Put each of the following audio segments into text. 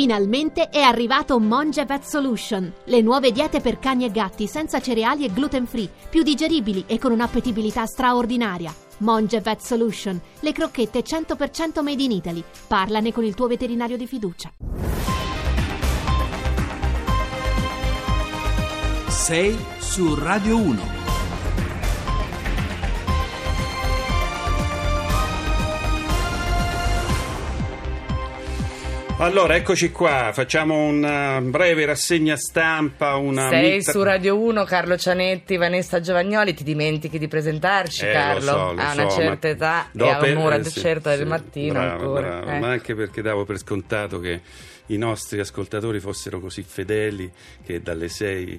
Finalmente è arrivato Monge Vet Solution, le nuove diete per cani e gatti senza cereali e gluten free, più digeribili e con un'appetibilità straordinaria. Monge Vet Solution, le crocchette 100% made in Italy. Parlane con il tuo veterinario di fiducia. 6 su Radio 1. Allora, eccoci qua, facciamo una breve rassegna stampa. Una Sei mitra- su Radio 1, Carlo Cianetti, Vanessa Giovannioli, ti dimentichi di presentarci Eh, Carlo? lo so, a so, una certa ma età e dopo- a un'ora eh, sì, certa del sì, mattino brava, ancora. brava, eh. Ma anche perché davo per scontato che i nostri ascoltatori fossero così fedeli che dalle 6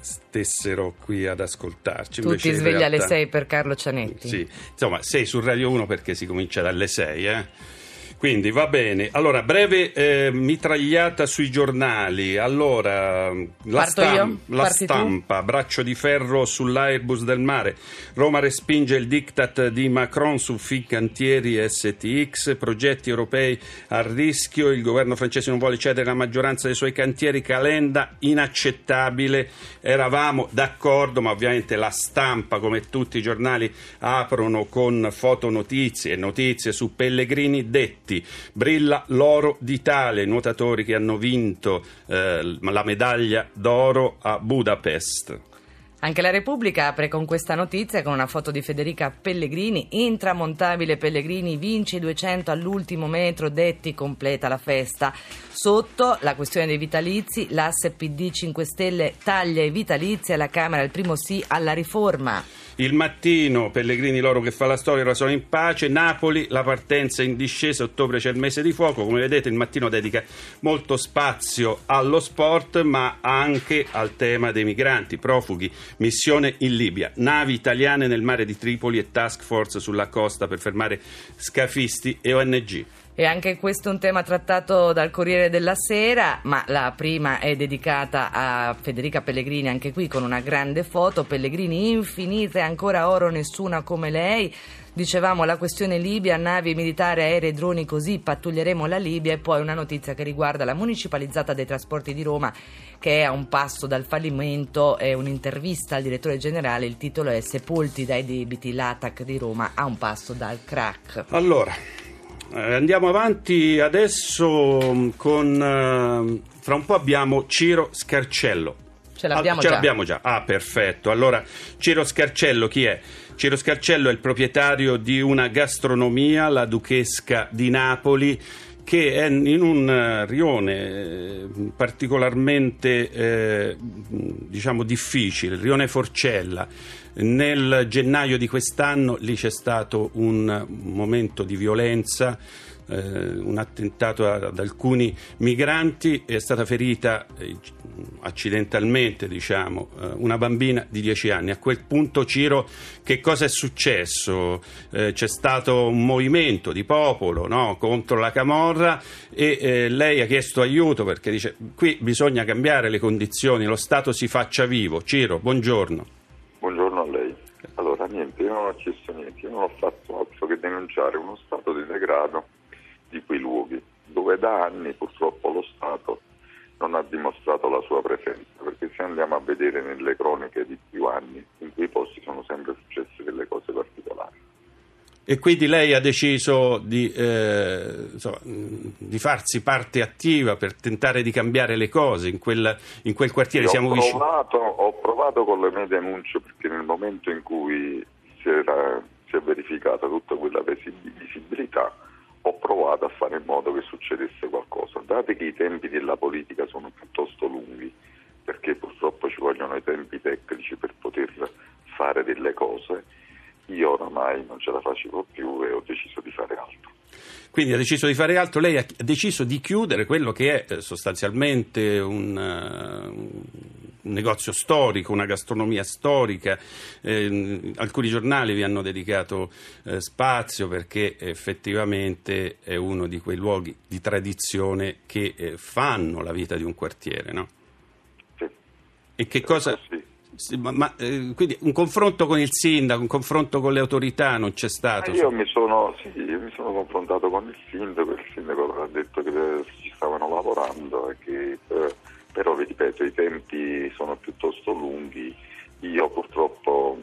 stessero qui ad ascoltarci. Tu ti svegli alle realtà- 6 per Carlo Cianetti? Sì, insomma, 6 su Radio 1 perché si comincia dalle 6, eh? Quindi va bene. Allora, breve eh, mitragliata sui giornali. Allora, la, stam- la Parti tu? stampa, braccio di ferro sull'Airbus del mare. Roma respinge il diktat di Macron su Fincantieri STX, progetti europei a rischio. Il governo francese non vuole cedere la maggioranza dei suoi cantieri. Calenda inaccettabile. Eravamo d'accordo, ma ovviamente la stampa, come tutti i giornali, aprono con fotonotizie e notizie su Pellegrini detti. Brilla l'oro d'Italia, i nuotatori che hanno vinto eh, la medaglia d'oro a Budapest. Anche la Repubblica apre con questa notizia con una foto di Federica Pellegrini, intramontabile Pellegrini, vince i 200 all'ultimo metro, Detti completa la festa. Sotto la questione dei vitalizi, l'asse PD 5 Stelle taglia i vitalizi alla Camera il primo sì alla riforma. Il mattino, Pellegrini loro che fa la storia, ora sono in pace. Napoli, la partenza in discesa, ottobre c'è il mese di fuoco. Come vedete il mattino dedica molto spazio allo sport, ma anche al tema dei migranti, profughi, missione in Libia, navi italiane nel mare di Tripoli e task force sulla costa per fermare scafisti e ONG. E anche questo è un tema trattato dal Corriere della Sera, ma la prima è dedicata a Federica Pellegrini, anche qui con una grande foto. Pellegrini infinita e ancora oro, nessuna come lei. Dicevamo la questione Libia, navi militari, aerei, droni, così pattuglieremo la Libia. E poi una notizia che riguarda la municipalizzata dei trasporti di Roma, che è a un passo dal fallimento. È un'intervista al direttore generale. Il titolo è Sepolti dai debiti, l'ATAC di Roma a un passo dal crack. Allora, andiamo avanti adesso mh, con... eh, fra un po' abbiamo Ciro Scarcello. Ce l'abbiamo Ah, ce già. l'abbiamo già. Ah, perfetto. Allora, Ciro Scarcello chi è? Ciro Scarcello è il proprietario di una gastronomia, la Duchesca di Napoli, che è in un eh, rione eh, particolarmente eh, diciamo difficile, il rione Forcella. Nel gennaio di quest'anno lì c'è stato un momento di violenza eh, un attentato ad alcuni migranti, è stata ferita eh, accidentalmente diciamo, eh, una bambina di 10 anni. A quel punto Ciro che cosa è successo? Eh, c'è stato un movimento di popolo no, contro la Camorra e eh, lei ha chiesto aiuto perché dice qui bisogna cambiare le condizioni, lo Stato si faccia vivo. Ciro, buongiorno. Buongiorno a lei. Allora, niente, io non ho chiesto niente, io non ho fatto altro che denunciare uno stato di degrado di quei luoghi, dove da anni purtroppo lo Stato non ha dimostrato la sua presenza, perché se andiamo a vedere nelle croniche di più anni, in quei posti sono sempre successe delle cose particolari. E quindi lei ha deciso di, eh, insomma, di farsi parte attiva per tentare di cambiare le cose in quel, in quel quartiere. Io Siamo ho, vicini. provato, ho provato con le mie denunce perché nel momento in cui si, era- si è verificata tutta quella visib- visibilità ho provato a fare in modo che succedesse qualcosa. Date che i tempi della politica sono piuttosto lunghi, perché purtroppo ci vogliono i tempi tecnici per poter fare delle cose, io oramai non ce la facevo più e ho deciso di fare altro. Quindi ha deciso di fare altro. Lei ha deciso di chiudere quello che è eh, sostanzialmente un, eh, un negozio storico, una gastronomia storica. Eh, alcuni giornali vi hanno dedicato eh, spazio perché effettivamente è uno di quei luoghi di tradizione che eh, fanno la vita di un quartiere. No? Sì. E che cosa... Sì, ma, ma, eh, quindi un confronto con il sindaco, un confronto con le autorità non c'è stato? Io mi sono, sì, io mi sono confrontato con il sindaco, il sindaco ha detto che ci stavano lavorando lavorando e che eh, però vi ripeto i tempi sono piuttosto lunghi, io purtroppo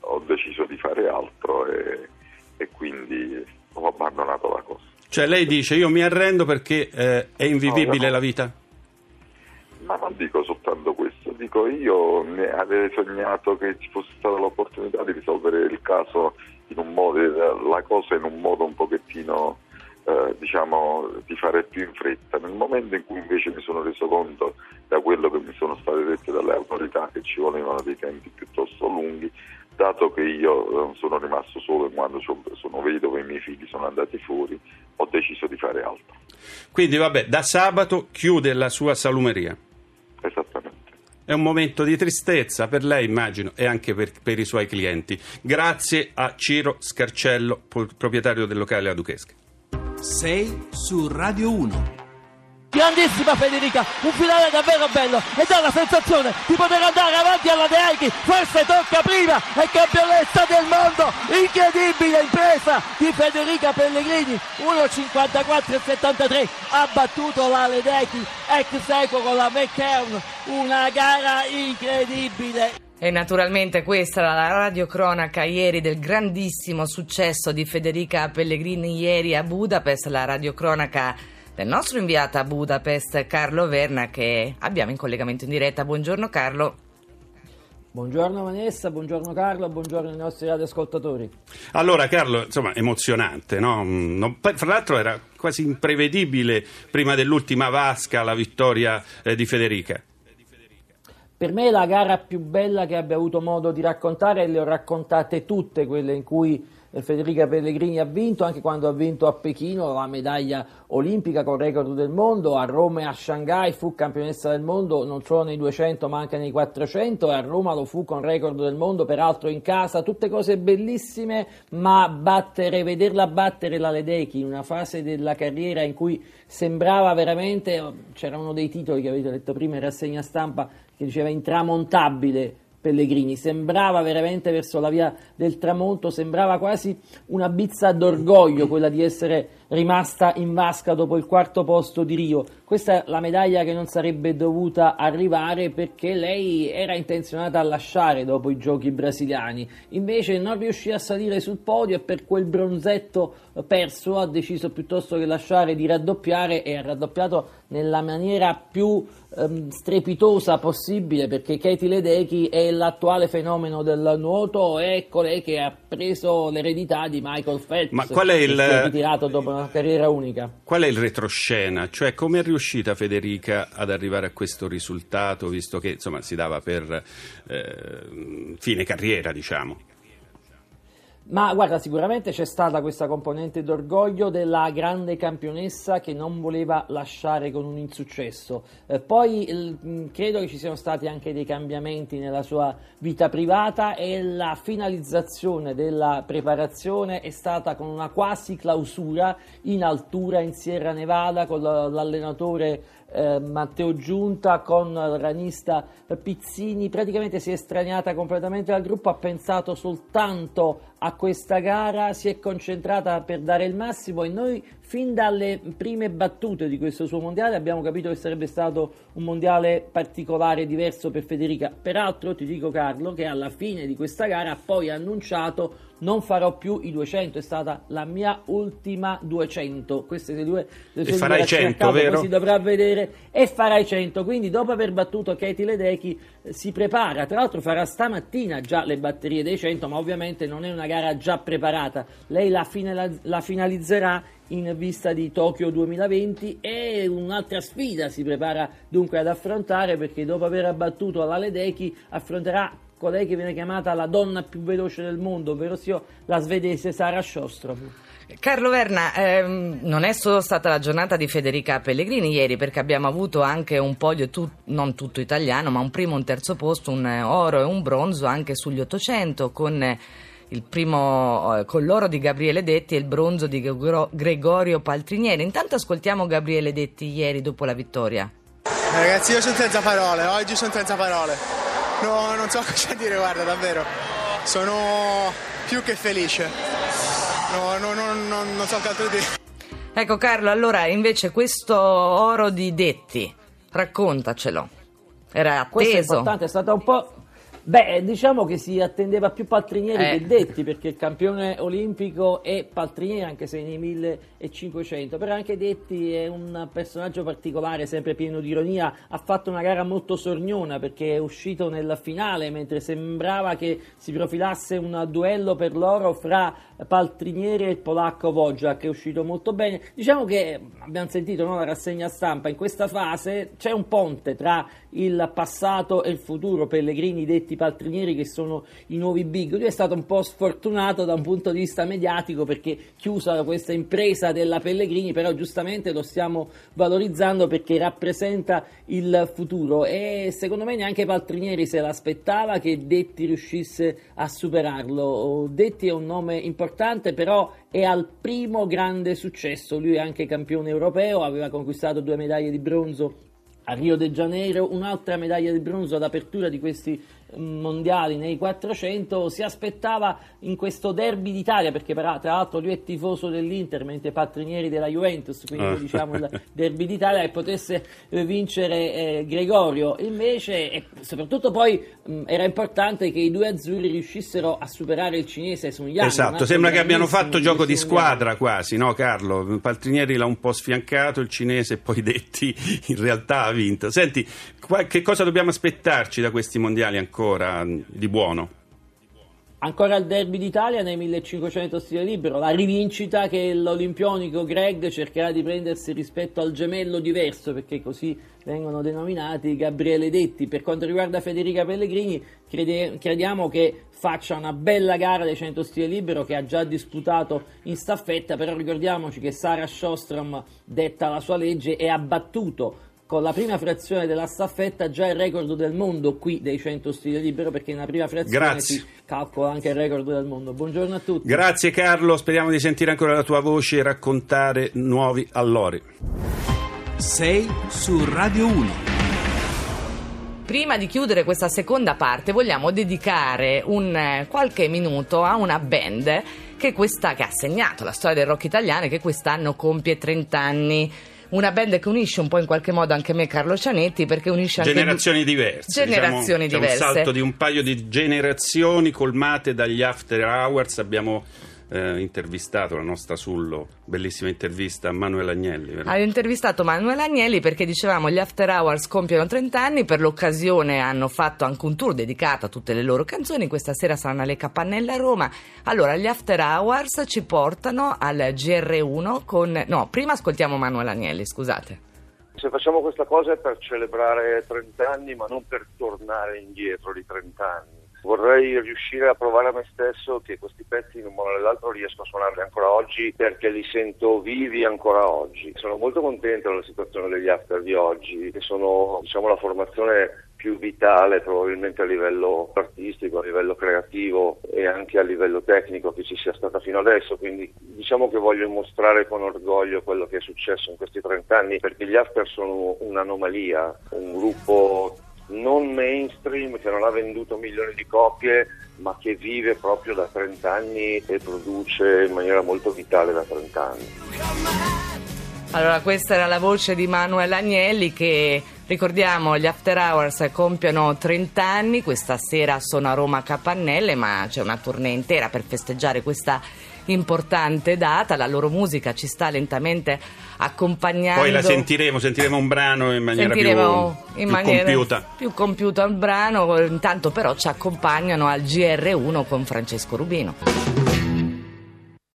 ho deciso di fare altro e, e quindi ho abbandonato la cosa. Cioè lei dice io mi arrendo perché eh, è invivibile No, la vita? Ma non dico soltanto questo, dico io ne avevo sognato che ci fosse stata l'opportunità di risolvere il caso in un modo, la cosa in un modo un pochettino, eh, diciamo, di fare più in fretta. Nel momento in cui invece mi sono reso conto da quello che mi sono state dette dalle autorità che ci volevano dei tempi piuttosto lunghi, dato che io eh, sono rimasto solo e quando sono vedovo e i miei figli sono andati fuori, ho deciso di fare altro. Quindi vabbè, da sabato chiude la sua salumeria. Esattamente. È un momento di tristezza per lei, immagino, e anche per, per i suoi clienti. Grazie a Ciro Scarcello, proprietario del locale La Duchesca. 6 su Radio 1. Grandissima Federica, un finale davvero bello e dà la sensazione di poter andare avanti alla Deaghi, forse tocca prima, è campionessa del mondo, incredibile impresa di Federica Pellegrini, 1.54.73, ha battuto la Ledechi, ex equo con la McKeown, una gara incredibile. E naturalmente questa era la radiocronaca ieri del grandissimo successo di Federica Pellegrini ieri a Budapest, la radiocronaca del nostro inviato a Budapest Carlo Verna che abbiamo in collegamento in diretta. Buongiorno Carlo. Buongiorno Vanessa, buongiorno Carlo, buongiorno ai nostri radioascoltatori. Allora, Carlo, insomma, emozionante, no? Mm, non- fra l'altro era quasi imprevedibile prima dell'ultima vasca la vittoria eh, di Federica. Per me la gara più bella che abbia avuto modo di raccontare, e le ho raccontate tutte, quelle in cui eh, Federica Pellegrini ha vinto, anche quando ha vinto a Pechino la medaglia olimpica con record del mondo, a Roma e a Shanghai fu campionessa del mondo non solo nei 200 ma anche nei 400 e a Roma lo fu con record del mondo, peraltro in casa, tutte cose bellissime, ma battere, vederla battere la Ledechi in una fase della carriera in cui sembrava veramente, c'era uno dei titoli che avete letto prima in rassegna stampa che diceva intramontabile Pellegrini, sembrava veramente verso la via del tramonto, sembrava quasi una bizza d'orgoglio quella di essere rimasta in vasca dopo il quarto posto di Rio. Questa è la medaglia che non sarebbe dovuta arrivare perché lei era intenzionata a lasciare dopo i giochi brasiliani, invece non riuscì a salire sul podio e per quel bronzetto perso ha deciso piuttosto che lasciare di raddoppiare e ha raddoppiato nella maniera più ehm, strepitosa possibile perché Katie Ledecky è l'attuale fenomeno del nuoto è colei che ha preso l'eredità di Michael Phelps Ma qual è il- una carriera unica Qual è il retroscena? Cioè, come è riuscita Federica ad arrivare a questo risultato, visto che insomma si dava per eh, fine carriera, diciamo? Ma guarda, sicuramente c'è stata questa componente d'orgoglio della grande campionessa che non voleva lasciare con un insuccesso. Eh, poi il- mh, credo che ci siano stati anche dei cambiamenti nella sua vita privata e la finalizzazione della preparazione è stata con una quasi clausura in altura in Sierra Nevada con la- l'allenatore eh, Matteo Giunta con il ranista Pizzini, praticamente si è estraniata completamente dal gruppo, ha pensato soltanto a questa gara, si è concentrata per dare il massimo e noi fin dalle prime battute di questo suo mondiale abbiamo capito che sarebbe stato un mondiale particolare, diverso per Federica. Peraltro ti dico Carlo che alla fine di questa gara ha poi annunciato non farò più i 200, è stata la mia ultima 200. Queste le due le sue farai dichiarazioni a 100, capo, vero? si dovrà vedere e farai 100. Quindi dopo aver battuto Katie Ledecky eh, si prepara, tra l'altro farà stamattina già le batterie dei 100, ma ovviamente non è una gara già preparata. Lei la, finala- la finalizzerà in vista di Tokyo 2020 e un'altra sfida si prepara dunque ad affrontare perché dopo aver abbattuto la Ledecky affronterà colei che viene chiamata la donna più veloce del mondo, ovvero la svedese Sara Sjostrov. Carlo Verna, ehm, non è solo stata la giornata di Federica Pellegrini ieri perché abbiamo avuto anche un podio tu- non tutto italiano ma un primo un terzo posto, un eh, oro e un bronzo anche sugli 800 con eh, il primo eh, con l'oro di Gabriele Detti e il bronzo di Gregor- Gregorio Paltrinieri. Intanto ascoltiamo Gabriele Detti ieri dopo la vittoria. Ragazzi, io sono senza parole, oggi sono senza parole. No, non so cosa dire, guarda, davvero. Sono più che felice. No, no, no, no, non so che altro dire. Ecco Carlo, allora invece questo oro di Detti, raccontacelo. Era Questo è atteso. importante, è stata un po'. Beh, diciamo che si attendeva più Paltrinieri Eh. che Detti, perché il campione olimpico è Paltrinieri, anche se nei 1500. Però anche Detti è un personaggio particolare, sempre pieno di ironia. Ha fatto una gara molto sorniona perché è uscito nella finale, mentre sembrava che si profilasse un duello per l'oro fra Paltrinieri e il polacco Wojak, che è uscito molto bene. Diciamo che abbiamo sentito no, la rassegna stampa, in questa fase c'è un ponte tra il passato e il futuro, Pellegrini detti Paltrinieri che sono i nuovi big. Lui è stato un po' sfortunato da un punto di vista mediatico perché chiusa questa impresa della Pellegrini, però giustamente lo stiamo valorizzando perché rappresenta il futuro e secondo me neanche Paltrinieri se l'aspettava che Detti riuscisse a superarlo. Detti è un nome importante, però è al primo grande successo. Lui è anche campione europeo, aveva conquistato due medaglie di bronzo a Rio de Janeiro, un'altra medaglia di bronzo ad apertura di questi mm, mondiali nei 400, si aspettava in questo derby d'Italia, perché tra l'altro lui è tifoso dell'Inter, mentre Patrinieri della Juventus, quindi Ah. diciamo il derby d'Italia, e potesse eh, vincere eh, Gregorio. Invece, e soprattutto poi mh, era importante che i due azzurri riuscissero a superare il cinese Sun Yang. Esatto, sembra che abbiano fatto gioco di squadra quasi, no Carlo? Paltrinieri l'ha un po' sfiancato, il cinese poi detti in realtà vinto. Senti, che cosa dobbiamo aspettarci da questi mondiali ancora di buono? Ancora il derby d'Italia nei 1500 stile libero, la rivincita che l'olimpionico Greg cercherà di prendersi rispetto al gemello diverso, perché così vengono denominati Gabriele Detti. Per quanto riguarda Federica Pellegrini, crede- crediamo che faccia una bella gara dei 100 stile libero che ha già disputato in staffetta, però ricordiamoci che Sara Shostrom, detta la sua legge, è abbattuto con la prima frazione della staffetta già il record del mondo qui dei 100 stile libero perché nella prima frazione Grazie. si calcola anche il record del mondo. Buongiorno a tutti. Grazie Carlo, speriamo di sentire ancora la tua voce e raccontare nuovi allori. 6 su Radio 1. Prima di chiudere questa seconda parte vogliamo dedicare un eh, qualche minuto a una band che, questa, che ha segnato la storia del rock italiano e che quest'anno compie 30 anni. Una band che unisce un po' in qualche modo anche me, Carlo Cianetti, perché unisce anche Generazioni diverse. Generazioni diciamo, diverse. C'è un salto di un paio di generazioni colmate dagli after hours. Abbiamo eh, intervistato la nostra Sullo, bellissima intervista a Manuel Agnelli. vero? Hai intervistato Manuel Agnelli perché dicevamo gli After Hours compiono 30 anni, per l'occasione hanno fatto anche un tour dedicato a tutte le loro canzoni, questa sera saranno alle Capannelle a Roma. Allora, gli After Hours ci portano al GR1 con... No, prima ascoltiamo Manuel Agnelli, scusate. Se facciamo questa cosa è per celebrare 30 anni, ma non per tornare indietro di 30 anni. Vorrei riuscire a provare a me stesso che questi pezzi in un modo o nell'altro riesco a suonarli ancora oggi perché li sento vivi ancora oggi. Sono molto contento della situazione degli after di oggi, che sono diciamo, la formazione più vitale probabilmente a livello artistico, a livello creativo e anche a livello tecnico che ci sia stata fino adesso, quindi diciamo che voglio mostrare con orgoglio quello che è successo in questi 30 anni perché gli After sono un'anomalia, un gruppo non mainstream che non ha venduto milioni di copie ma che vive proprio da 30 anni e produce in maniera molto vitale da 30 anni. Allora, questa era la voce di Manuel Agnelli che, ricordiamo, gli After Hours compiono 30 anni, questa sera sono a Roma Capannelle, ma c'è una tournée intera per festeggiare questa importante data, la loro musica ci sta lentamente accompagnando. Poi la sentiremo, sentiremo un brano in maniera Sentiremo più, in più maniera compiuta. più compiuta il brano, intanto però ci accompagnano al GR1 con Francesco Rubino.